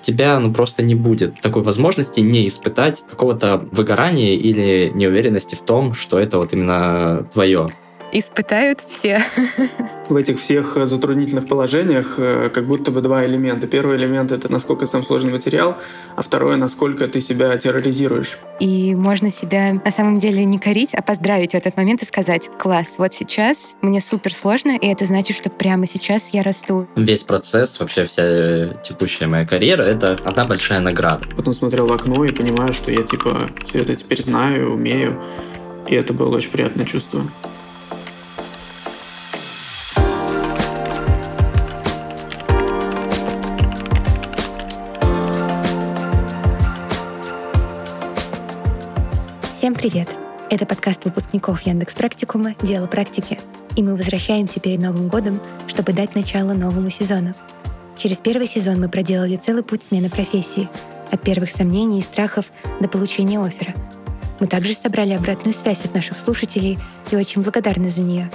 тебя ну, просто не будет такой возможности не испытать какого-то выгорания или неуверенности в том, что это вот именно твое испытают все. В этих всех затруднительных положениях э, как будто бы два элемента. Первый элемент — это насколько сам сложный материал, а второе — насколько ты себя терроризируешь. И можно себя на самом деле не корить, а поздравить в этот момент и сказать «Класс, вот сейчас мне супер сложно, и это значит, что прямо сейчас я расту». Весь процесс, вообще вся текущая моя карьера — это одна большая награда. Потом смотрел в окно и понимаю, что я типа все это теперь знаю, умею. И это было очень приятное чувство. Всем привет! Это подкаст выпускников Яндекс Практикума «Дело практики», и мы возвращаемся перед Новым годом, чтобы дать начало новому сезону. Через первый сезон мы проделали целый путь смены профессии, от первых сомнений и страхов до получения оффера. Мы также собрали обратную связь от наших слушателей и очень благодарны за нее.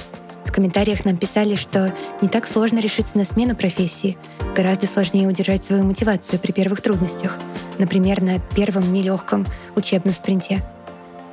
В комментариях нам писали, что не так сложно решиться на смену профессии, гораздо сложнее удержать свою мотивацию при первых трудностях, например, на первом нелегком учебном спринте —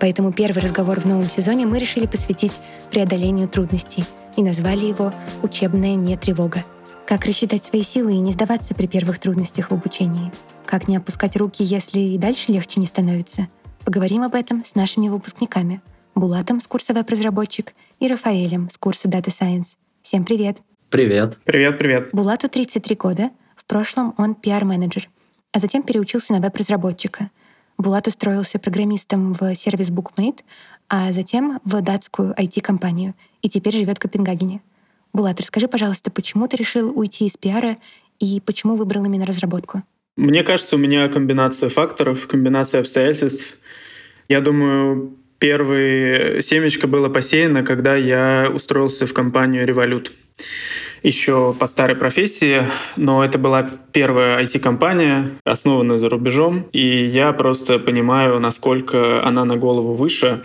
Поэтому первый разговор в новом сезоне мы решили посвятить преодолению трудностей и назвали его «Учебная не тревога». Как рассчитать свои силы и не сдаваться при первых трудностях в обучении? Как не опускать руки, если и дальше легче не становится? Поговорим об этом с нашими выпускниками. Булатом с курса веб-разработчик и Рафаэлем с курса Data Science. Всем привет! Привет! Привет, привет! Булату 33 года. В прошлом он пиар-менеджер, а затем переучился на веб-разработчика — Булат устроился программистом в сервис BookMate, а затем в датскую IT-компанию и теперь живет в Копенгагене. Булат, расскажи, пожалуйста, почему ты решил уйти из пиара и почему выбрал именно разработку? Мне кажется, у меня комбинация факторов, комбинация обстоятельств. Я думаю, первое семечко было посеяно, когда я устроился в компанию Revolut еще по старой профессии, но это была первая IT-компания, основанная за рубежом, и я просто понимаю, насколько она на голову выше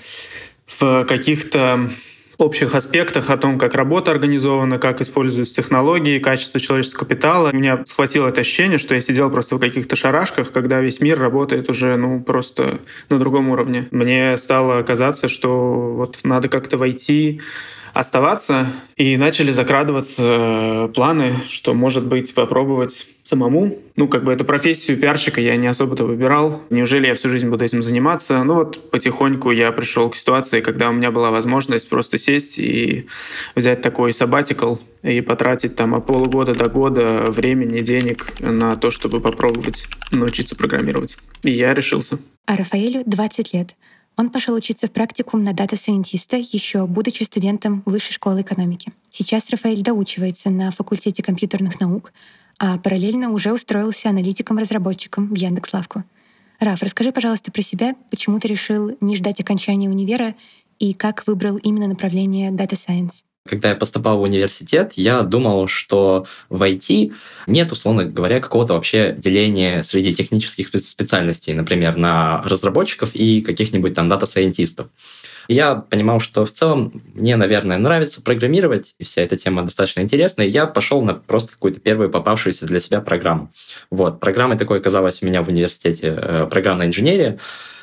в каких-то общих аспектах о том, как работа организована, как используются технологии, качество человеческого капитала. Меня схватило это ощущение, что я сидел просто в каких-то шарашках, когда весь мир работает уже, ну, просто на другом уровне. Мне стало казаться, что вот надо как-то войти оставаться, и начали закрадываться э, планы, что, может быть, попробовать самому. Ну, как бы эту профессию пиарщика я не особо-то выбирал. Неужели я всю жизнь буду этим заниматься? Ну вот потихоньку я пришел к ситуации, когда у меня была возможность просто сесть и взять такой сабатикл и потратить там от полугода до года времени, денег на то, чтобы попробовать научиться программировать. И я решился. А Рафаэлю 20 лет. Он пошел учиться в практикум на дата-сайентиста, еще будучи студентом Высшей школы экономики. Сейчас Рафаэль доучивается на факультете компьютерных наук, а параллельно уже устроился аналитиком-разработчиком в Яндекс.Лавку. Раф, расскажи, пожалуйста, про себя, почему ты решил не ждать окончания универа и как выбрал именно направление Data Science? Когда я поступал в университет, я думал, что в IT нет, условно говоря, какого-то вообще деления среди технических специальностей, например, на разработчиков и каких-нибудь там дата-сайентистов. я понимал, что в целом мне, наверное, нравится программировать, и вся эта тема достаточно интересная. И я пошел на просто какую-то первую попавшуюся для себя программу. Вот, программой такой оказалась у меня в университете э, программная инженерия.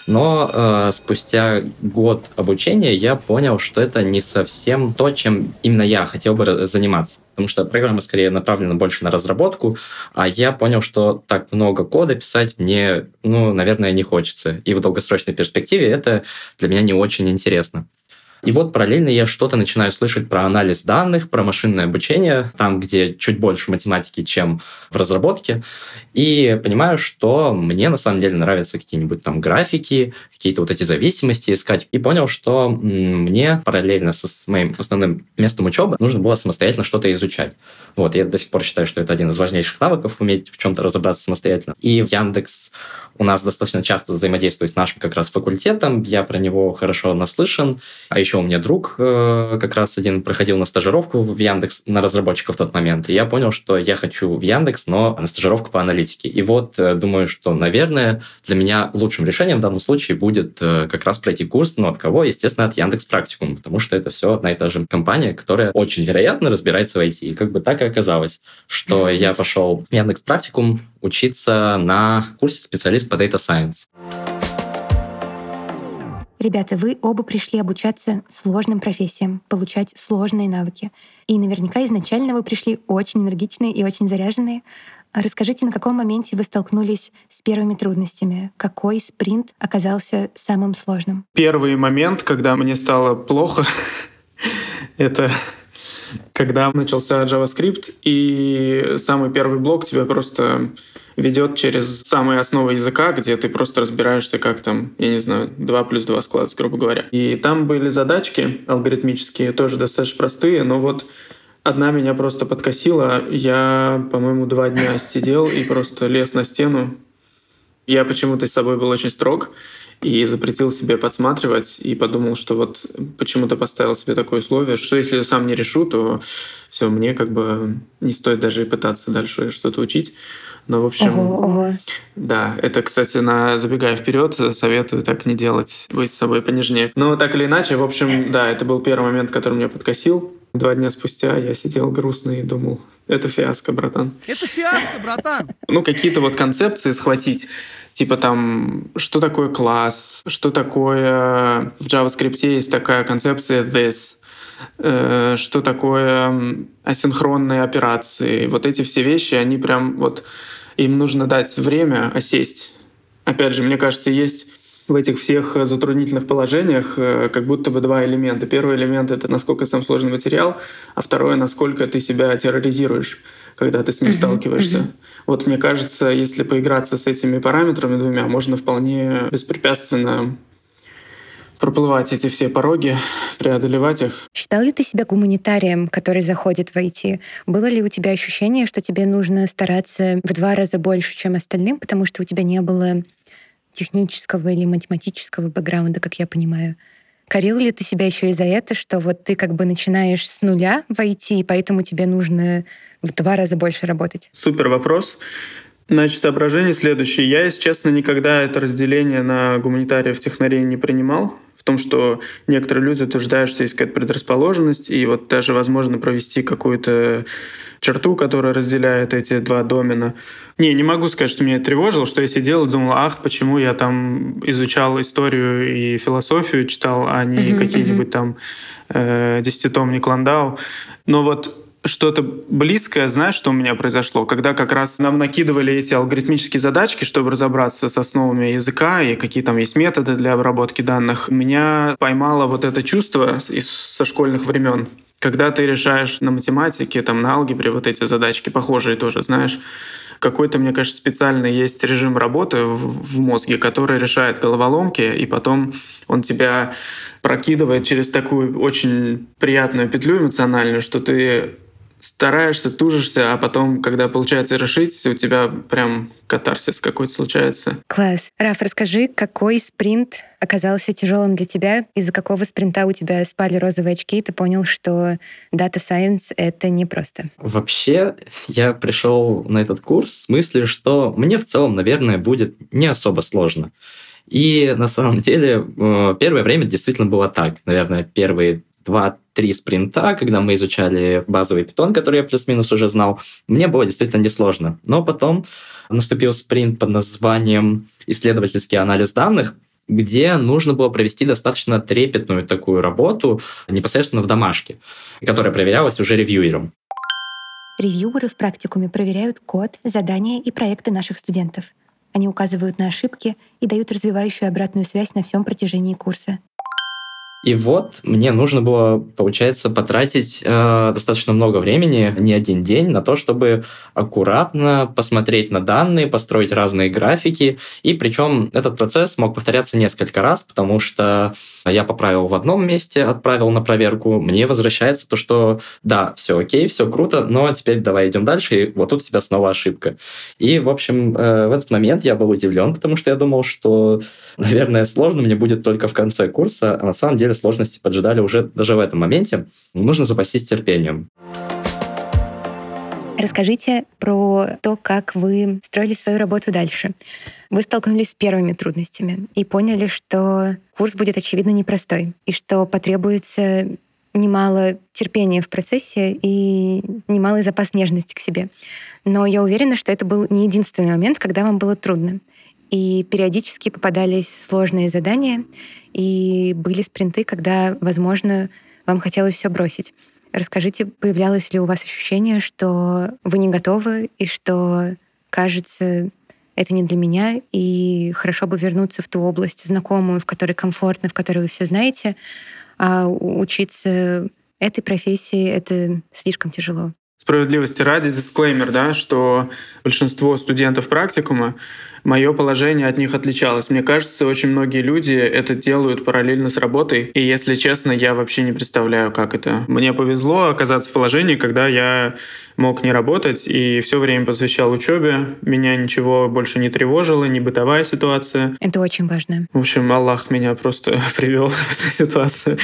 Но э, спустя год обучения я понял, что это не совсем то, чем именно я хотел бы заниматься. Потому что программа скорее направлена больше на разработку, а я понял, что так много кода писать мне, ну, наверное, не хочется. И в долгосрочной перспективе это для меня не очень интересно. И вот параллельно я что-то начинаю слышать про анализ данных, про машинное обучение, там, где чуть больше математики, чем в разработке. И понимаю, что мне на самом деле нравятся какие-нибудь там графики, какие-то вот эти зависимости искать. И понял, что мне параллельно со с моим основным местом учебы нужно было самостоятельно что-то изучать. Вот, я до сих пор считаю, что это один из важнейших навыков, уметь в чем-то разобраться самостоятельно. И Яндекс у нас достаточно часто взаимодействует с нашим как раз факультетом, я про него хорошо наслышан. А еще еще у меня друг э, как раз один проходил на стажировку в Яндекс на разработчика в тот момент, и я понял, что я хочу в Яндекс, но на стажировку по аналитике. И вот э, думаю, что, наверное, для меня лучшим решением в данном случае будет э, как раз пройти курс, но от кого? Естественно, от Яндекс Практикум, потому что это все одна и та же компания, которая очень вероятно разбирается в IT. И как бы так и оказалось, что я пошел в Яндекс Практикум учиться на курсе специалист по Data Science. Ребята, вы оба пришли обучаться сложным профессиям, получать сложные навыки. И наверняка изначально вы пришли очень энергичные и очень заряженные. А расскажите, на каком моменте вы столкнулись с первыми трудностями? Какой спринт оказался самым сложным? Первый момент, когда мне стало плохо, это когда начался JavaScript, и самый первый блок тебя просто ведет через самые основы языка, где ты просто разбираешься, как там, я не знаю, 2 плюс 2 складывать, грубо говоря. И там были задачки алгоритмические, тоже достаточно простые, но вот одна меня просто подкосила. Я, по-моему, два дня сидел и просто лез на стену. Я почему-то с собой был очень строг и запретил себе подсматривать, и подумал, что вот почему-то поставил себе такое условие, что если я сам не решу, то все, мне как бы не стоит даже и пытаться дальше что-то учить. Но, в общем, ого, ого. да, это, кстати, на забегая вперед, советую так не делать, быть с собой понежнее. Но так или иначе, в общем, да, это был первый момент, который меня подкосил. Два дня спустя я сидел грустный и думал, это фиаско, братан. Это фиаско, братан. Ну, какие-то вот концепции схватить. Типа там, что такое класс, что такое... В JavaScript есть такая концепция this, э, что такое асинхронные операции. Вот эти все вещи, они прям вот... Им нужно дать время осесть. Опять же, мне кажется, есть в этих всех затруднительных положениях э, как будто бы два элемента. Первый элемент — это насколько сам сложный материал, а второе — насколько ты себя терроризируешь, когда ты с ним uh-huh, сталкиваешься. Uh-huh. Вот мне кажется, если поиграться с этими параметрами двумя, можно вполне беспрепятственно проплывать эти все пороги, преодолевать их. Считал ли ты себя гуманитарием, который заходит в IT? Было ли у тебя ощущение, что тебе нужно стараться в два раза больше, чем остальным, потому что у тебя не было технического или математического бэкграунда, как я понимаю? Корил ли ты себя еще и за это, что вот ты как бы начинаешь с нуля в IT, и поэтому тебе нужно в два раза больше работать? Супер вопрос. Значит, соображение следующее. Я, если честно, никогда это разделение на гуманитариев технарей не принимал в том, что некоторые люди утверждают, что есть какая-то предрасположенность, и вот даже возможно провести какую-то черту, которая разделяет эти два домена. Не, не могу сказать, что меня это тревожило, что я сидел и думал, ах, почему я там изучал историю и философию, читал, а не uh-huh, какие-нибудь uh-huh. там э, десятитомник Ландау. Но вот что-то близкое, знаешь, что у меня произошло? Когда как раз нам накидывали эти алгоритмические задачки, чтобы разобраться с основами языка и какие там есть методы для обработки данных, меня поймало вот это чувство из, со школьных времен. Когда ты решаешь на математике, там, на алгебре вот эти задачки, похожие тоже, знаешь, какой-то, мне кажется, специальный есть режим работы в, в мозге, который решает головоломки, и потом он тебя прокидывает через такую очень приятную петлю эмоциональную, что ты стараешься, тужишься, а потом, когда получается решить, у тебя прям катарсис какой-то случается. Класс. Раф, расскажи, какой спринт оказался тяжелым для тебя? Из-за какого спринта у тебя спали розовые очки, и ты понял, что Data Science — это непросто? Вообще, я пришел на этот курс с мыслью, что мне в целом, наверное, будет не особо сложно. И на самом деле э, первое время действительно было так. Наверное, первые два-три спринта, когда мы изучали базовый питон, который я плюс-минус уже знал, мне было действительно несложно. Но потом наступил спринт под названием «Исследовательский анализ данных», где нужно было провести достаточно трепетную такую работу непосредственно в домашке, которая проверялась уже ревьюером. Ревьюеры в практикуме проверяют код, задания и проекты наших студентов. Они указывают на ошибки и дают развивающую обратную связь на всем протяжении курса. И вот мне нужно было, получается, потратить э, достаточно много времени, не один день, на то, чтобы аккуратно посмотреть на данные, построить разные графики. И причем этот процесс мог повторяться несколько раз, потому что я поправил в одном месте, отправил на проверку, мне возвращается то, что да, все окей, все круто, но теперь давай идем дальше, и вот тут у тебя снова ошибка. И, в общем, э, в этот момент я был удивлен, потому что я думал, что, наверное, сложно мне будет только в конце курса, а на самом деле сложности поджидали уже даже в этом моменте. Нужно запастись терпением. Расскажите про то, как вы строили свою работу дальше. Вы столкнулись с первыми трудностями и поняли, что курс будет, очевидно, непростой, и что потребуется немало терпения в процессе и немалый запас нежности к себе. Но я уверена, что это был не единственный момент, когда вам было трудно. И периодически попадались сложные задания, и были спринты, когда, возможно, вам хотелось все бросить. Расскажите, появлялось ли у вас ощущение, что вы не готовы и что, кажется, это не для меня, и хорошо бы вернуться в ту область знакомую, в которой комфортно, в которой вы все знаете, а учиться этой профессии — это слишком тяжело. Справедливости ради, дисклеймер, да, что большинство студентов практикума мое положение от них отличалось. Мне кажется, очень многие люди это делают параллельно с работой. И если честно, я вообще не представляю, как это. Мне повезло оказаться в положении, когда я мог не работать и все время посвящал учебе. Меня ничего больше не тревожило, ни бытовая ситуация. Это очень важно. В общем, Аллах меня просто привел в эту ситуацию.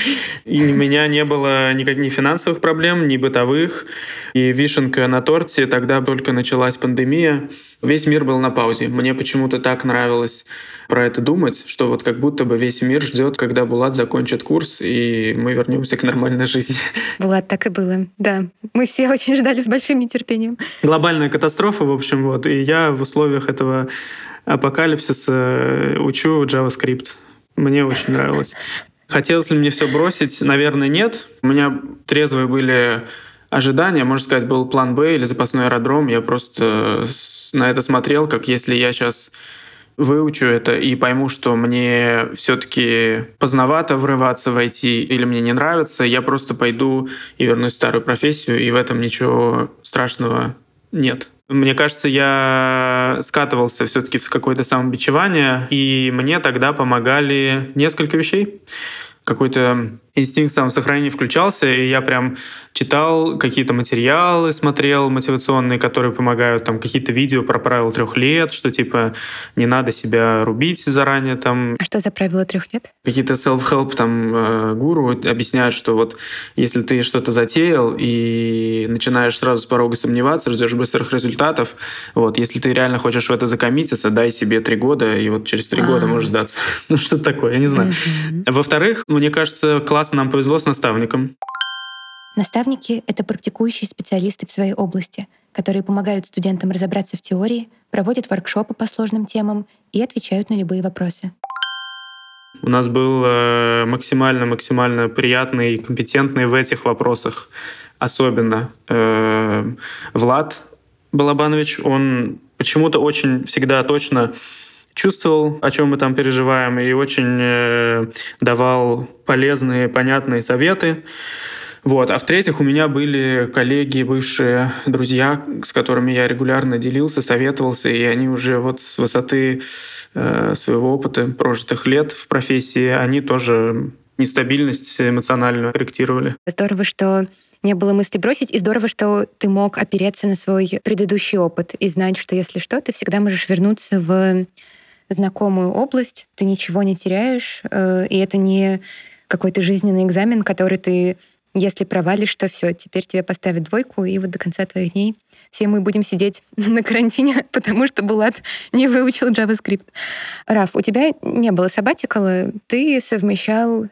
И у меня не было никаких ни финансовых проблем, ни бытовых. И вишенка на торте, тогда только началась пандемия. Весь мир был на паузе. Мне почему-то так нравилось про это думать, что вот как будто бы весь мир ждет, когда Булат закончит курс, и мы вернемся к нормальной жизни. Булат, так и было. Да, мы все очень ждали с большим нетерпением. Глобальная катастрофа, в общем, вот. И я в условиях этого апокалипсиса э, учу JavaScript. Мне очень нравилось. Хотелось ли мне все бросить? Наверное, нет. У меня трезвые были ожидания. Можно сказать, был план Б или запасной аэродром. Я просто на это смотрел, как если я сейчас выучу это и пойму, что мне все-таки поздновато врываться в IT или мне не нравится, я просто пойду и вернусь в старую профессию, и в этом ничего страшного нет. Мне кажется, я скатывался все-таки в какое-то самобичевание, и мне тогда помогали несколько вещей. Какой-то инстинкт самосохранения включался, и я прям читал какие-то материалы, смотрел мотивационные, которые помогают, там какие-то видео про правила трех лет, что типа не надо себя рубить заранее там. А что за правила трех лет? Какие-то self-help там э, гуру объясняют, что вот если ты что-то затеял и начинаешь сразу с порога сомневаться, ждешь быстрых результатов, вот, если ты реально хочешь в это закоммититься, дай себе три года, и вот через три года можешь сдаться. ну, что такое, я не знаю. Во-вторых, мне кажется, классно классно нам повезло с наставником. Наставники — это практикующие специалисты в своей области, которые помогают студентам разобраться в теории, проводят воркшопы по сложным темам и отвечают на любые вопросы. У нас был максимально-максимально э, приятный и компетентный в этих вопросах. Особенно э, Влад Балабанович, он почему-то очень всегда точно чувствовал, о чем мы там переживаем, и очень э, давал полезные, понятные советы. Вот. А в-третьих, у меня были коллеги, бывшие друзья, с которыми я регулярно делился, советовался, и они уже вот с высоты э, своего опыта, прожитых лет в профессии, они тоже нестабильность эмоциональную корректировали. Здорово, что не было мысли бросить, и здорово, что ты мог опереться на свой предыдущий опыт и знать, что если что, ты всегда можешь вернуться в знакомую область, ты ничего не теряешь, э, и это не какой-то жизненный экзамен, который ты, если провалишь, то все, теперь тебе поставят двойку, и вот до конца твоих дней все мы будем сидеть на карантине, потому что Булат не выучил JavaScript. Раф, у тебя не было сабатикала, ты совмещал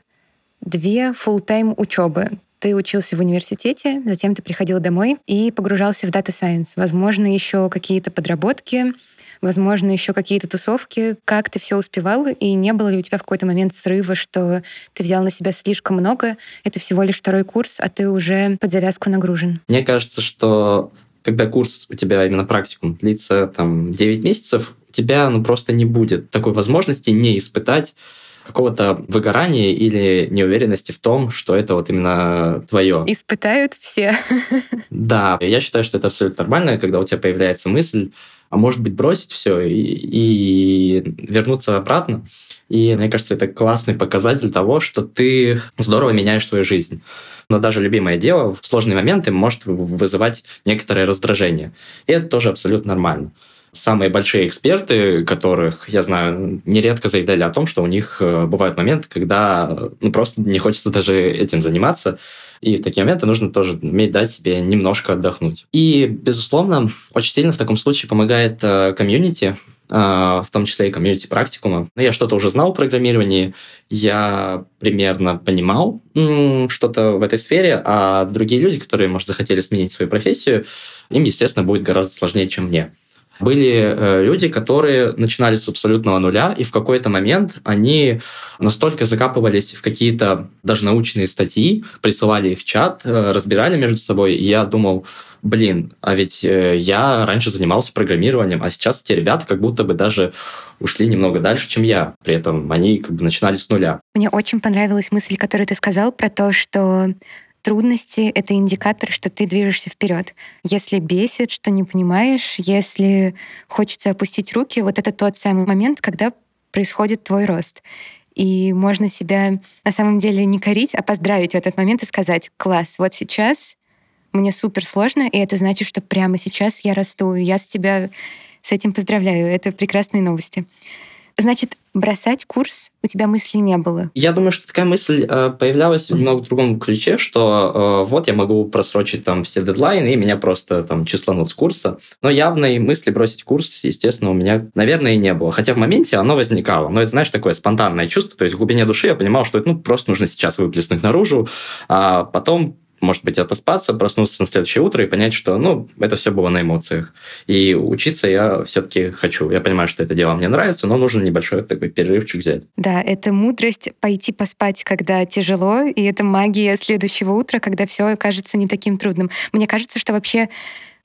две full-time учебы. Ты учился в университете, затем ты приходил домой и погружался в Data Science. Возможно, еще какие-то подработки, возможно, еще какие-то тусовки. Как ты все успевал, и не было ли у тебя в какой-то момент срыва, что ты взял на себя слишком много, это всего лишь второй курс, а ты уже под завязку нагружен? Мне кажется, что когда курс у тебя именно практикум длится там 9 месяцев, у тебя ну, просто не будет такой возможности не испытать какого-то выгорания или неуверенности в том, что это вот именно твое. Испытают все. Да, я считаю, что это абсолютно нормально, когда у тебя появляется мысль, а может быть бросить все и, и вернуться обратно. И мне кажется, это классный показатель того, что ты здорово меняешь свою жизнь. Но даже любимое дело в сложные моменты может вызывать некоторое раздражение. И это тоже абсолютно нормально. Самые большие эксперты, которых я знаю, нередко заявляли о том, что у них э, бывают моменты, когда ну, просто не хочется даже этим заниматься. И в такие моменты нужно тоже уметь дать себе немножко отдохнуть. И, безусловно, очень сильно в таком случае помогает э, комьюнити, э, в том числе и комьюнити практикума. Ну, я что-то уже знал о программировании, я примерно понимал что-то в этой сфере, а другие люди, которые, может, захотели сменить свою профессию, им, естественно, будет гораздо сложнее, чем мне. Были э, люди, которые начинали с абсолютного нуля, и в какой-то момент они настолько закапывались в какие-то даже научные статьи, присылали их в чат, э, разбирали между собой, и я думал, блин, а ведь э, я раньше занимался программированием, а сейчас те ребята как будто бы даже ушли немного дальше, чем я. При этом они как бы начинали с нуля. Мне очень понравилась мысль, которую ты сказал про то, что трудности — это индикатор, что ты движешься вперед. Если бесит, что не понимаешь, если хочется опустить руки, вот это тот самый момент, когда происходит твой рост. И можно себя на самом деле не корить, а поздравить в этот момент и сказать, класс, вот сейчас мне супер сложно, и это значит, что прямо сейчас я расту, и я с тебя с этим поздравляю. Это прекрасные новости. Значит, бросать курс у тебя мысли не было? Я думаю, что такая мысль э, появлялась в немного другом ключе, что э, вот я могу просрочить там все дедлайны, и меня просто там числанут с курса. Но явной мысли бросить курс, естественно, у меня, наверное, и не было. Хотя в моменте оно возникало. Но это, знаешь, такое спонтанное чувство. То есть в глубине души я понимал, что это ну, просто нужно сейчас выплеснуть наружу, а потом может быть, отоспаться, проснуться на следующее утро и понять, что, ну, это все было на эмоциях. И учиться я все-таки хочу. Я понимаю, что это дело мне нравится, но нужно небольшой такой перерывчик взять. Да, это мудрость пойти поспать, когда тяжело, и это магия следующего утра, когда все кажется не таким трудным. Мне кажется, что вообще,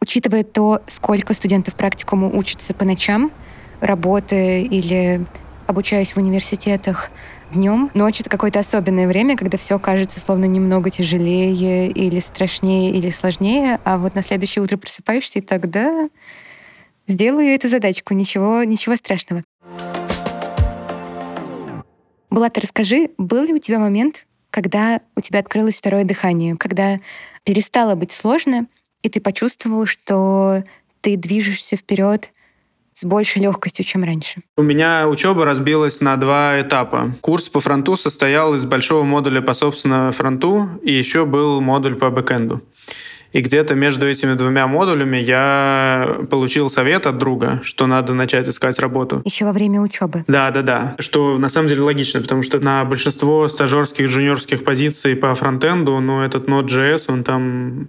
учитывая то, сколько студентов практикуму учатся по ночам, работая или обучаясь в университетах, днем. Ночь — это какое-то особенное время, когда все кажется словно немного тяжелее или страшнее или сложнее, а вот на следующее утро просыпаешься, и тогда сделаю эту задачку, ничего, ничего страшного. Булат, расскажи, был ли у тебя момент, когда у тебя открылось второе дыхание, когда перестало быть сложно, и ты почувствовал, что ты движешься вперед с большей легкостью, чем раньше? У меня учеба разбилась на два этапа. Курс по фронту состоял из большого модуля по собственному фронту, и еще был модуль по бэкэнду. И где-то между этими двумя модулями я получил совет от друга, что надо начать искать работу. Еще во время учебы. Да, да, да. Что на самом деле логично, потому что на большинство стажерских, джуниорских позиций по фронтенду, ну, этот Node.js, он там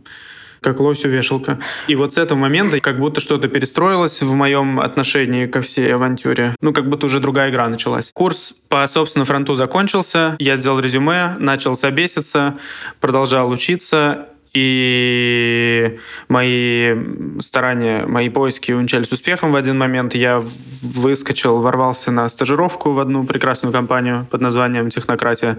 как лосю вешалка. И вот с этого момента как будто что-то перестроилось в моем отношении ко всей авантюре. Ну, как будто уже другая игра началась. Курс по собственному фронту закончился, я сделал резюме, начал собеситься, продолжал учиться, и мои старания, мои поиски увенчались успехом в один момент. Я выскочил, ворвался на стажировку в одну прекрасную компанию под названием «Технократия».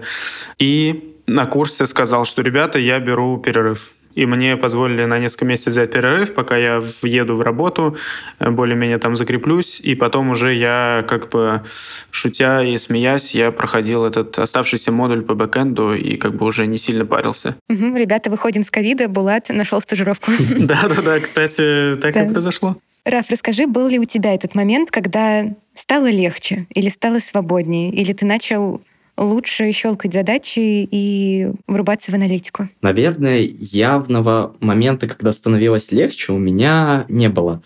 И на курсе сказал, что, ребята, я беру перерыв и мне позволили на несколько месяцев взять перерыв, пока я въеду в работу, э, более-менее там закреплюсь, и потом уже я как бы шутя и смеясь, я проходил этот оставшийся модуль по бэкэнду и как бы уже не сильно парился. Угу, ребята, выходим с ковида, Булат нашел стажировку. Да-да-да, кстати, так и произошло. Раф, расскажи, был ли у тебя этот момент, когда стало легче или стало свободнее, или ты начал лучше щелкать задачи и врубаться в аналитику? Наверное, явного момента, когда становилось легче, у меня не было.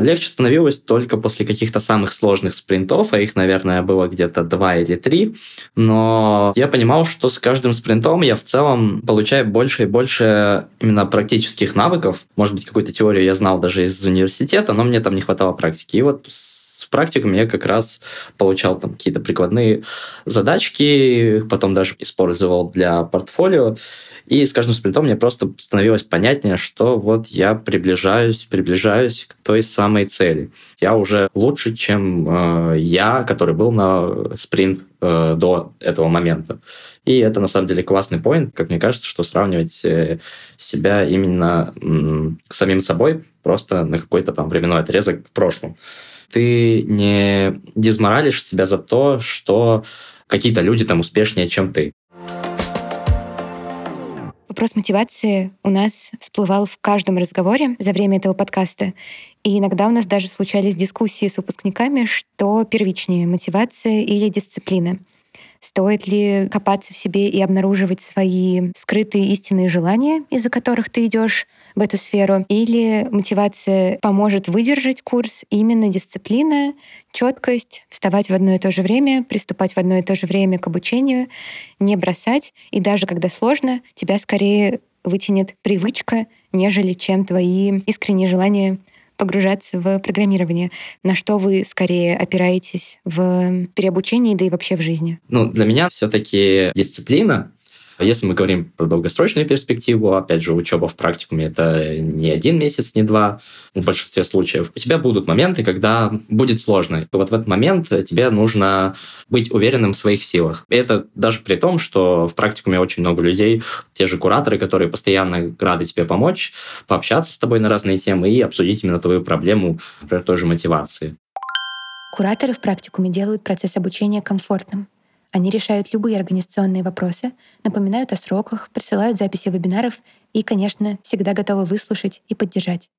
Легче становилось только после каких-то самых сложных спринтов, а их, наверное, было где-то два или три. Но я понимал, что с каждым спринтом я в целом получаю больше и больше именно практических навыков. Может быть, какую-то теорию я знал даже из университета, но мне там не хватало практики. И вот в практикуме я как раз получал там какие-то прикладные задачки, потом даже использовал для портфолио. И с каждым спринтом мне просто становилось понятнее, что вот я приближаюсь, приближаюсь к той самой цели. Я уже лучше, чем э, я, который был на спринт э, до этого момента. И это на самом деле классный поинт, как мне кажется, что сравнивать э, себя именно м, самим собой просто на какой-то там временной отрезок в прошлом ты не дизморалишь себя за то, что какие-то люди там успешнее, чем ты. Вопрос мотивации у нас всплывал в каждом разговоре за время этого подкаста. И иногда у нас даже случались дискуссии с выпускниками, что первичнее — мотивация или дисциплина. Стоит ли копаться в себе и обнаруживать свои скрытые истинные желания, из-за которых ты идешь в эту сферу? Или мотивация поможет выдержать курс именно дисциплина, четкость, вставать в одно и то же время, приступать в одно и то же время к обучению, не бросать, и даже когда сложно, тебя скорее вытянет привычка, нежели чем твои искренние желания погружаться в программирование? На что вы скорее опираетесь в переобучении, да и вообще в жизни? Ну, для меня все-таки дисциплина а если мы говорим про долгосрочную перспективу, опять же, учеба в практикуме это не один месяц, не два в большинстве случаев. У тебя будут моменты, когда будет сложно. И вот в этот момент тебе нужно быть уверенным в своих силах. И это даже при том, что в практикуме очень много людей, те же кураторы, которые постоянно рады тебе помочь, пообщаться с тобой на разные темы и обсудить именно твою проблему, например, той же мотивации. Кураторы в практикуме делают процесс обучения комфортным. Они решают любые организационные вопросы, напоминают о сроках, присылают записи вебинаров и, конечно, всегда готовы выслушать и поддержать.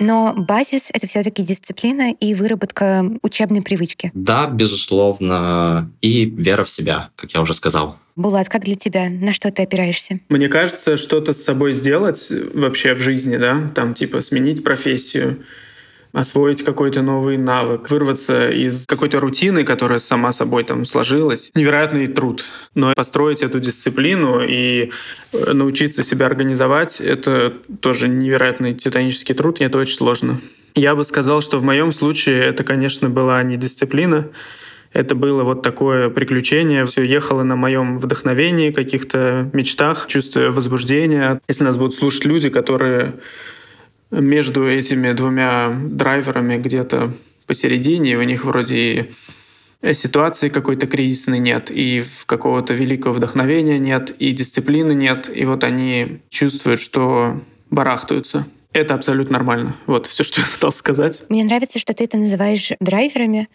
Но базис — это все таки дисциплина и выработка учебной привычки. Да, безусловно. И вера в себя, как я уже сказал. Булат, как для тебя? На что ты опираешься? Мне кажется, что-то с собой сделать вообще в жизни, да, там типа сменить профессию, освоить какой-то новый навык, вырваться из какой-то рутины, которая сама собой там сложилась. Невероятный труд. Но построить эту дисциплину и э, научиться себя организовать — это тоже невероятный титанический труд, и это очень сложно. Я бы сказал, что в моем случае это, конечно, была не дисциплина, это было вот такое приключение. Все ехало на моем вдохновении, каких-то мечтах, чувстве возбуждения. Если нас будут слушать люди, которые между этими двумя драйверами где-то посередине, у них вроде и ситуации какой-то кризисной нет, и какого-то великого вдохновения нет, и дисциплины нет, и вот они чувствуют, что барахтаются. Это абсолютно нормально. Вот все, что я пытался сказать. Мне нравится, что ты это называешь драйверами.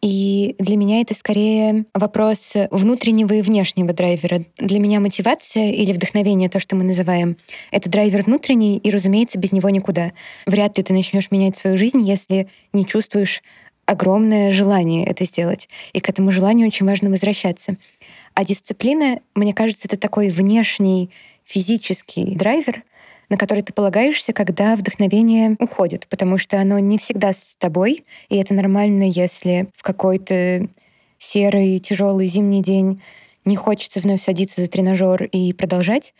И для меня это скорее вопрос внутреннего и внешнего драйвера. Для меня мотивация или вдохновение, то, что мы называем, это драйвер внутренний, и, разумеется, без него никуда. Вряд ли ты начнешь менять свою жизнь, если не чувствуешь огромное желание это сделать. И к этому желанию очень важно возвращаться. А дисциплина, мне кажется, это такой внешний физический драйвер, на который ты полагаешься, когда вдохновение уходит, потому что оно не всегда с тобой, и это нормально, если в какой-то серый, тяжелый зимний день не хочется вновь садиться за тренажер и продолжать,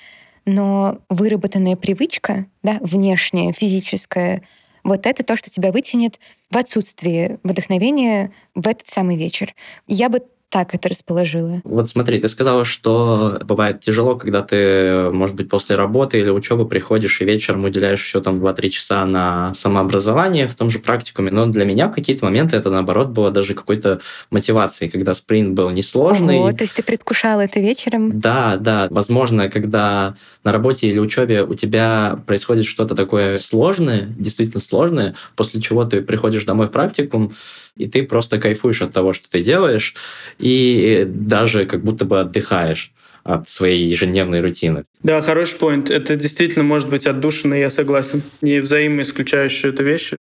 но выработанная привычка, да, внешняя, физическая, вот это то, что тебя вытянет в отсутствие вдохновения в этот самый вечер. Я бы так это расположила. Вот смотри, ты сказала, что бывает тяжело, когда ты, может быть, после работы или учебы приходишь и вечером уделяешь еще там 2-3 часа на самообразование в том же практикуме. Но для меня в какие-то моменты это, наоборот, было даже какой-то мотивацией, когда спринт был несложный. Ого, то есть ты предвкушала это вечером? Да, да. Возможно, когда на работе или учебе у тебя происходит что-то такое сложное, действительно сложное, после чего ты приходишь домой в практикум, и ты просто кайфуешь от того, что ты делаешь, и даже как будто бы отдыхаешь от своей ежедневной рутины. Да, хороший поинт. Это действительно может быть отдушина, я согласен. Не взаимоисключающие это вещи.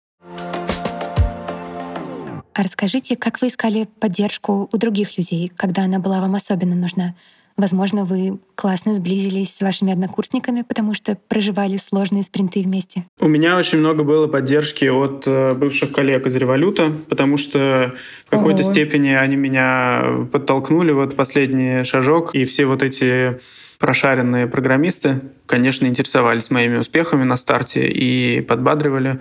А расскажите, как вы искали поддержку у других людей, когда она была вам особенно нужна? Возможно, вы классно сблизились с вашими однокурсниками, потому что проживали сложные спринты вместе. У меня очень много было поддержки от э, бывших коллег из Революта, потому что в какой-то Ого. степени они меня подтолкнули вот последний шажок, и все вот эти прошаренные программисты, конечно, интересовались моими успехами на старте и подбадривали.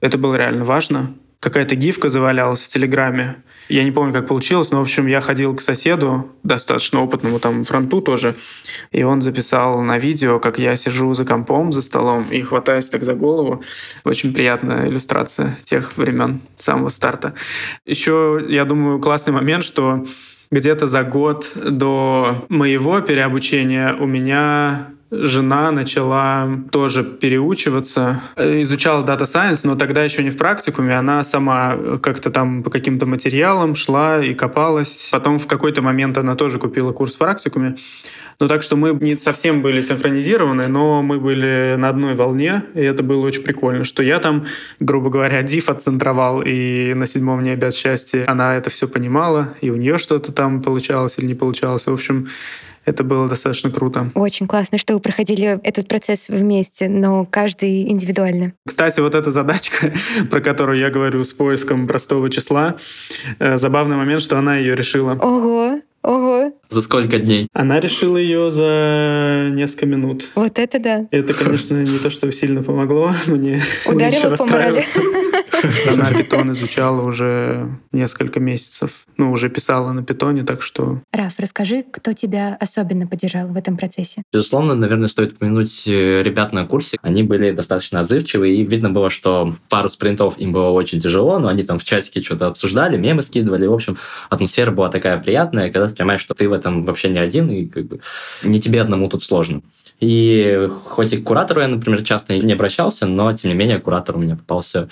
Это было реально важно. Какая-то гифка завалялась в Телеграме, я не помню, как получилось, но, в общем, я ходил к соседу, достаточно опытному там фронту тоже, и он записал на видео, как я сижу за компом, за столом и хватаюсь так за голову. Очень приятная иллюстрация тех времен самого старта. Еще, я думаю, классный момент, что где-то за год до моего переобучения у меня жена начала тоже переучиваться, изучала Data Science, но тогда еще не в практикуме, она сама как-то там по каким-то материалам шла и копалась. Потом в какой-то момент она тоже купила курс в практикуме. Ну, так что мы не совсем были синхронизированы, но мы были на одной волне, и это было очень прикольно, что я там, грубо говоря, диф отцентровал, и на седьмом небе от счастья она это все понимала, и у нее что-то там получалось или не получалось. В общем, это было достаточно круто. Очень классно, что вы проходили этот процесс вместе, но каждый индивидуально. Кстати, вот эта задачка, про которую я говорю с поиском простого числа, э, забавный момент, что она ее решила. Ого! Ого. За сколько дней? Она решила ее за несколько минут. Вот это да. Это, конечно, не то, что сильно помогло мне. Ударила по морали. Она питон изучала уже несколько месяцев. Ну, уже писала на питоне, так что... Раф, расскажи, кто тебя особенно поддержал в этом процессе? Безусловно, наверное, стоит упомянуть э, ребят на курсе. Они были достаточно отзывчивы, и видно было, что пару спринтов им было очень тяжело, но они там в чатике что-то обсуждали, мемы скидывали. В общем, атмосфера была такая приятная, когда ты понимаешь, что ты в этом вообще не один, и как бы не тебе одному тут сложно. И хоть и к куратору я, например, часто не обращался, но, тем не менее, куратор у меня попался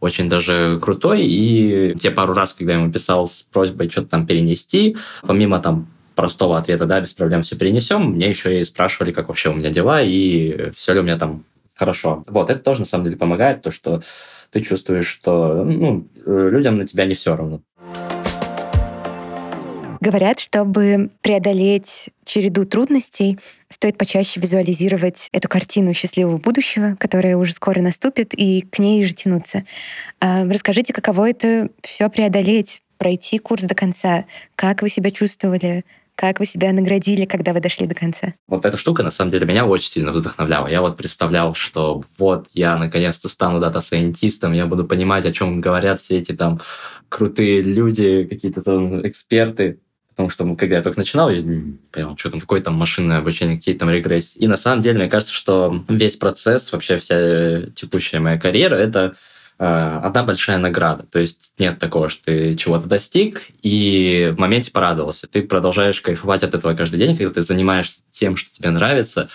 очень даже крутой. И те пару раз, когда я ему писал с просьбой что-то там перенести, помимо там простого ответа, да, без проблем все перенесем, мне еще и спрашивали, как вообще у меня дела, и все ли у меня там хорошо. Вот, это тоже на самом деле помогает, то, что ты чувствуешь, что ну, людям на тебя не все равно. Говорят, чтобы преодолеть череду трудностей, стоит почаще визуализировать эту картину счастливого будущего, которая уже скоро наступит, и к ней же тянуться. А, расскажите, каково это все преодолеть, пройти курс до конца? Как вы себя чувствовали? Как вы себя наградили, когда вы дошли до конца? Вот эта штука, на самом деле, меня очень сильно вдохновляла. Я вот представлял, что вот я наконец-то стану дата-сайентистом, я буду понимать, о чем говорят все эти там крутые люди, какие-то там эксперты. Потому что когда я только начинал, я не понял, что там, какое там машинное обучение, какие там регрессии. И на самом деле, мне кажется, что весь процесс, вообще вся текущая моя карьера, это э, одна большая награда. То есть нет такого, что ты чего-то достиг и в моменте порадовался. Ты продолжаешь кайфовать от этого каждый день, когда ты занимаешься тем, что тебе нравится,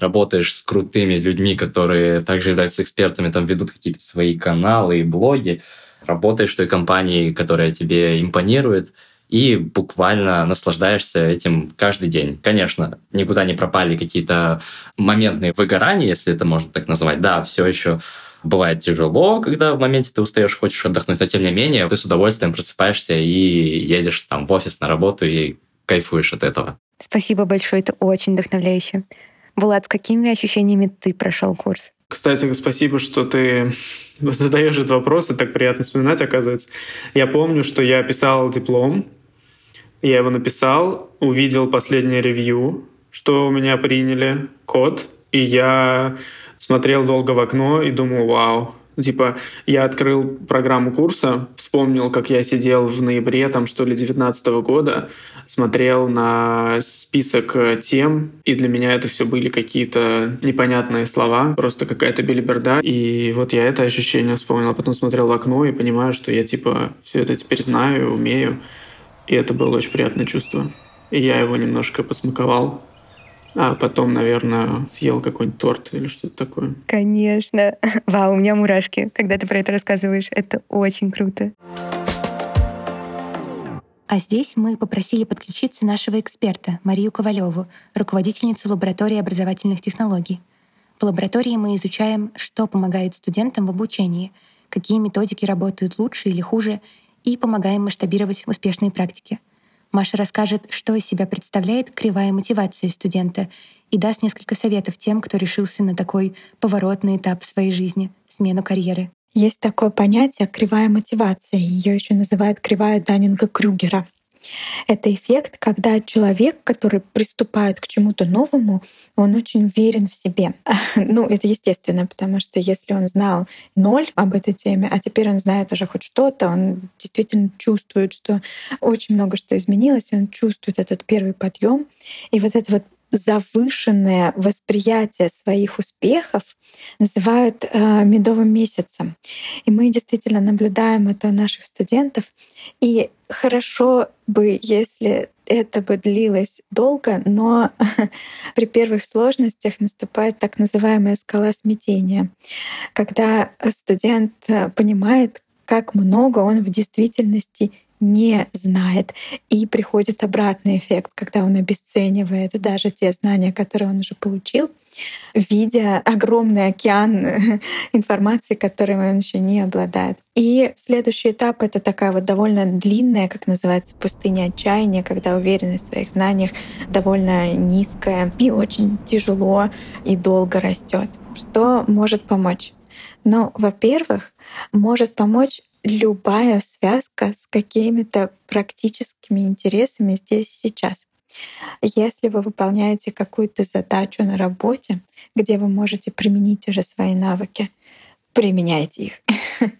работаешь с крутыми людьми, которые также являются экспертами, там ведут какие-то свои каналы и блоги, работаешь в той компании, которая тебе импонирует, и буквально наслаждаешься этим каждый день. Конечно, никуда не пропали какие-то моментные выгорания, если это можно так назвать. Да, все еще бывает тяжело, когда в моменте ты устаешь, хочешь отдохнуть, но тем не менее ты с удовольствием просыпаешься и едешь там в офис на работу и кайфуешь от этого. Спасибо большое, это очень вдохновляюще. Булат, с какими ощущениями ты прошел курс? Кстати, спасибо, что ты задаешь этот вопрос, и так приятно вспоминать, оказывается. Я помню, что я писал диплом я его написал, увидел последнее ревью, что у меня приняли код, и я смотрел долго в окно и думал, вау, Типа, я открыл программу курса, вспомнил, как я сидел в ноябре, там, что ли, 19 года, смотрел на список тем, и для меня это все были какие-то непонятные слова, просто какая-то белиберда. И вот я это ощущение вспомнил, а потом смотрел в окно и понимаю, что я, типа, все это теперь знаю, умею. И это было очень приятное чувство. И я его немножко посмаковал. А потом, наверное, съел какой-нибудь торт или что-то такое. Конечно. Вау, у меня мурашки, когда ты про это рассказываешь. Это очень круто. А здесь мы попросили подключиться нашего эксперта Марию Ковалеву, руководительницу лаборатории образовательных технологий. В лаборатории мы изучаем, что помогает студентам в обучении, какие методики работают лучше или хуже, и помогаем масштабировать успешные практики. Маша расскажет, что из себя представляет кривая мотивация студента и даст несколько советов тем, кто решился на такой поворотный этап в своей жизни — смену карьеры. Есть такое понятие кривая мотивация. Ее еще называют кривая Даннинга-Крюгера. Это эффект, когда человек, который приступает к чему-то новому, он очень уверен в себе. Ну, это естественно, потому что если он знал ноль об этой теме, а теперь он знает уже хоть что-то, он действительно чувствует, что очень много что изменилось, он чувствует этот первый подъем. И вот это вот завышенное восприятие своих успехов называют э, медовым месяцем. И мы действительно наблюдаем это у наших студентов. И хорошо бы, если это бы длилось долго, но при первых сложностях наступает так называемая скала смятения, когда студент понимает, как много он в действительности не знает. И приходит обратный эффект, когда он обесценивает даже те знания, которые он уже получил, видя огромный океан информации, которой он еще не обладает. И следующий этап — это такая вот довольно длинная, как называется, пустыня отчаяния, когда уверенность в своих знаниях довольно низкая и очень тяжело и долго растет. Что может помочь? Ну, во-первых, может помочь любая связка с какими-то практическими интересами здесь сейчас. Если вы выполняете какую-то задачу на работе, где вы можете применить уже свои навыки, применяйте их.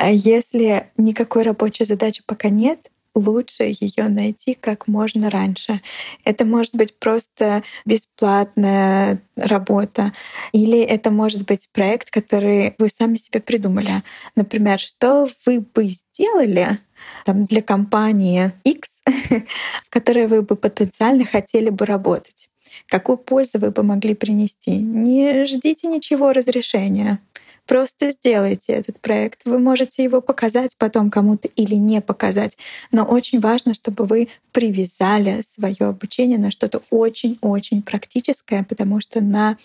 Если никакой рабочей задачи пока нет, лучше ее найти как можно раньше. Это может быть просто бесплатная работа, или это может быть проект, который вы сами себе придумали. Например, что вы бы сделали там, для компании X, в которой вы бы потенциально хотели бы работать. Какую пользу вы бы могли принести? Не ждите ничего разрешения. Просто сделайте этот проект. Вы можете его показать потом кому-то или не показать. Но очень важно, чтобы вы привязали свое обучение на что-то очень-очень практическое, потому что на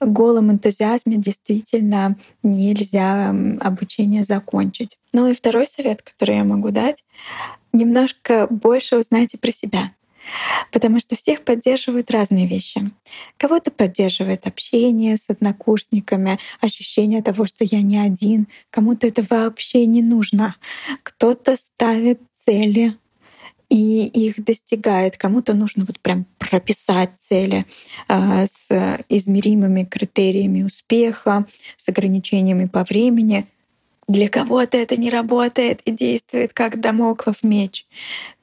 голом энтузиазме действительно нельзя обучение закончить. Ну и второй совет, который я могу дать, немножко больше узнайте про себя. Потому что всех поддерживают разные вещи. Кого-то поддерживает общение с однокурсниками, ощущение того, что я не один. Кому-то это вообще не нужно. Кто-то ставит цели и их достигает. Кому-то нужно вот прям прописать цели э, с измеримыми критериями успеха, с ограничениями по времени. Для кого-то это не работает и действует как домоклов меч.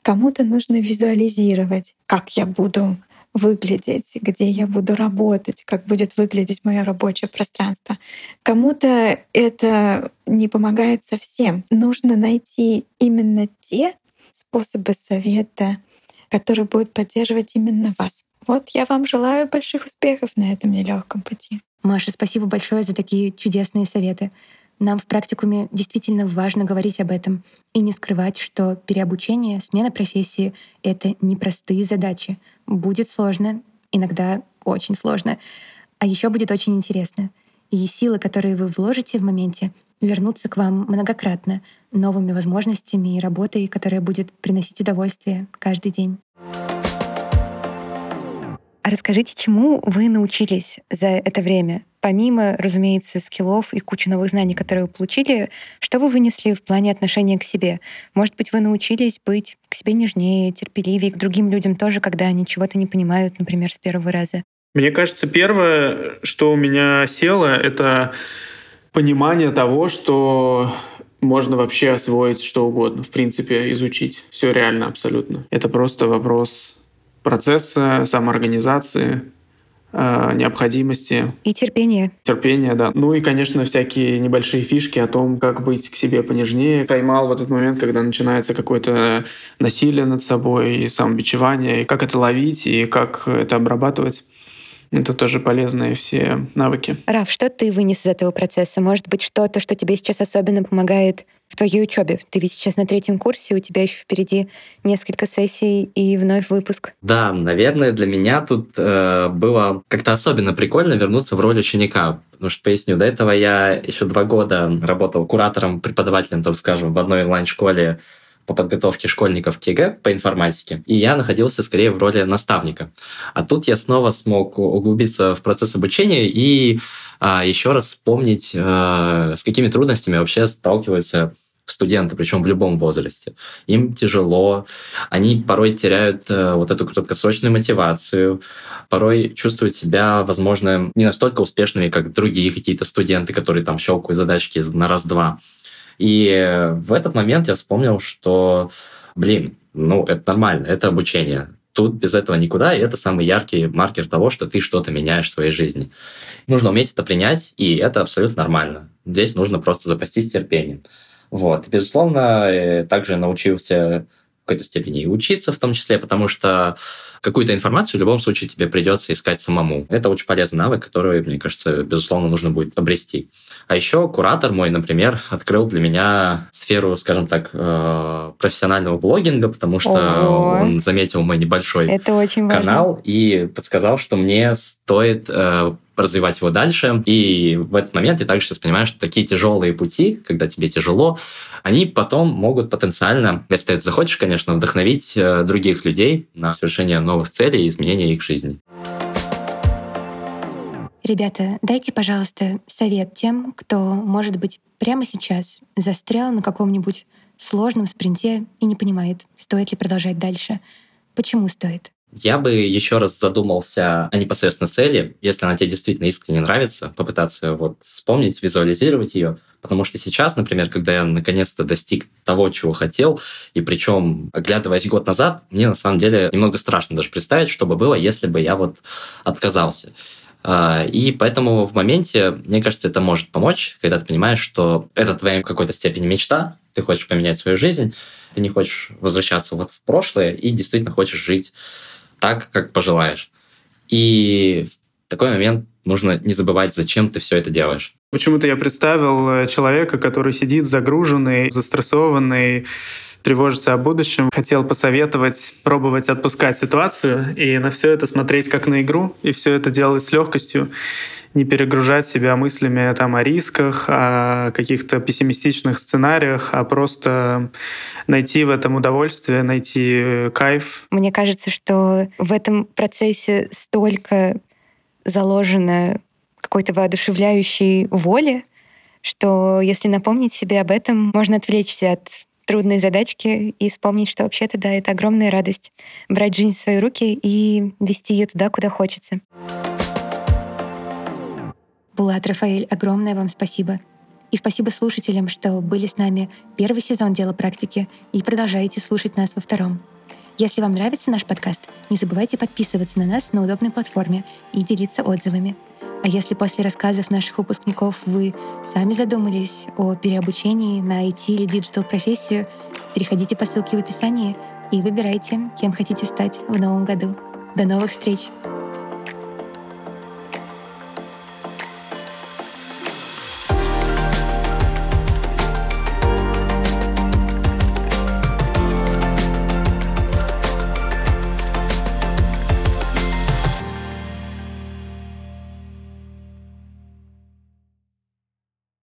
Кому-то нужно визуализировать, как я буду выглядеть, где я буду работать, как будет выглядеть мое рабочее пространство. Кому-то это не помогает совсем. Нужно найти именно те способы совета, которые будут поддерживать именно вас. Вот я вам желаю больших успехов на этом нелегком пути. Маша, спасибо большое за такие чудесные советы. Нам в практикуме действительно важно говорить об этом и не скрывать, что переобучение, смена профессии — это непростые задачи. Будет сложно, иногда очень сложно, а еще будет очень интересно. И силы, которые вы вложите в моменте, вернутся к вам многократно новыми возможностями и работой, которая будет приносить удовольствие каждый день. А расскажите, чему вы научились за это время? Помимо, разумеется, скиллов и кучи новых знаний, которые вы получили, что вы вынесли в плане отношения к себе? Может быть, вы научились быть к себе нежнее, терпеливее, к другим людям тоже, когда они чего-то не понимают, например, с первого раза? Мне кажется, первое, что у меня село, это понимание того, что можно вообще освоить что угодно, в принципе, изучить. Все реально абсолютно. Это просто вопрос процесса, самоорганизации, необходимости. И терпения. Терпения, да. Ну и, конечно, всякие небольшие фишки о том, как быть к себе понежнее. Поймал в этот момент, когда начинается какое-то насилие над собой, и самобичевание, и как это ловить, и как это обрабатывать. Это тоже полезные все навыки. Раф, что ты вынес из этого процесса? Может быть, что-то, что тебе сейчас особенно помогает в твоей учебе? Ты ведь сейчас на третьем курсе, у тебя еще впереди несколько сессий и вновь выпуск. Да, наверное, для меня тут э, было как-то особенно прикольно вернуться в роль ученика. Потому что, поясню, до этого я еще два года работал куратором, преподавателем, так скажем, в одной онлайн-школе по подготовке школьников к ЕГЭ по информатике, и я находился скорее в роли наставника. А тут я снова смог углубиться в процесс обучения и а, еще раз вспомнить, а, с какими трудностями вообще сталкиваются студенты, причем в любом возрасте. Им тяжело, они порой теряют э, вот эту краткосрочную мотивацию, порой чувствуют себя, возможно, не настолько успешными, как другие какие-то студенты, которые там щелкают задачки на раз-два. И в этот момент я вспомнил, что, блин, ну, это нормально, это обучение. Тут без этого никуда, и это самый яркий маркер того, что ты что-то меняешь в своей жизни. Нужно уметь это принять, и это абсолютно нормально. Здесь нужно просто запастись терпением. Вот. Безусловно, также научился в какой-то степени и учиться в том числе, потому что какую-то информацию в любом случае тебе придется искать самому. Это очень полезный навык, который, мне кажется, безусловно, нужно будет обрести. А еще куратор мой, например, открыл для меня сферу, скажем так, э, профессионального блогинга, потому что Ого. он заметил мой небольшой Это очень канал важно. и подсказал, что мне стоит э, развивать его дальше. И в этот момент я также сейчас понимаю, что такие тяжелые пути, когда тебе тяжело, они потом могут потенциально, если ты это захочешь, конечно, вдохновить э, других людей на совершение новых целей и изменения их жизни. Ребята, дайте, пожалуйста, совет тем, кто, может быть, прямо сейчас застрял на каком-нибудь сложном спринте и не понимает, стоит ли продолжать дальше. Почему стоит? Я бы еще раз задумался о непосредственно цели, если она тебе действительно искренне нравится, попытаться вот вспомнить, визуализировать ее, потому что сейчас, например, когда я наконец-то достиг того, чего хотел, и причем, оглядываясь год назад, мне на самом деле немного страшно даже представить, что бы было, если бы я вот отказался. А, и поэтому в моменте, мне кажется, это может помочь, когда ты понимаешь, что это твоя в какой-то степени мечта, ты хочешь поменять свою жизнь, ты не хочешь возвращаться вот в прошлое и действительно хочешь жить так, как пожелаешь. И в такой момент нужно не забывать, зачем ты все это делаешь. Почему-то я представил э, человека, который сидит загруженный, застрессованный, тревожится о будущем. Хотел посоветовать пробовать отпускать ситуацию и на все это смотреть как на игру, и все это делать с легкостью не перегружать себя мыслями там, о рисках, о каких-то пессимистичных сценариях, а просто найти в этом удовольствие, найти кайф. Мне кажется, что в этом процессе столько заложено какой-то воодушевляющей воли, что если напомнить себе об этом, можно отвлечься от трудной задачки и вспомнить, что вообще-то, да, это огромная радость брать жизнь в свои руки и вести ее туда, куда хочется. Булат, Рафаэль, огромное вам спасибо. И спасибо слушателям, что были с нами первый сезон «Дело практики» и продолжаете слушать нас во втором. Если вам нравится наш подкаст, не забывайте подписываться на нас на удобной платформе и делиться отзывами. А если после рассказов наших выпускников вы сами задумались о переобучении на IT или digital профессию, переходите по ссылке в описании и выбирайте, кем хотите стать в новом году. До новых встреч!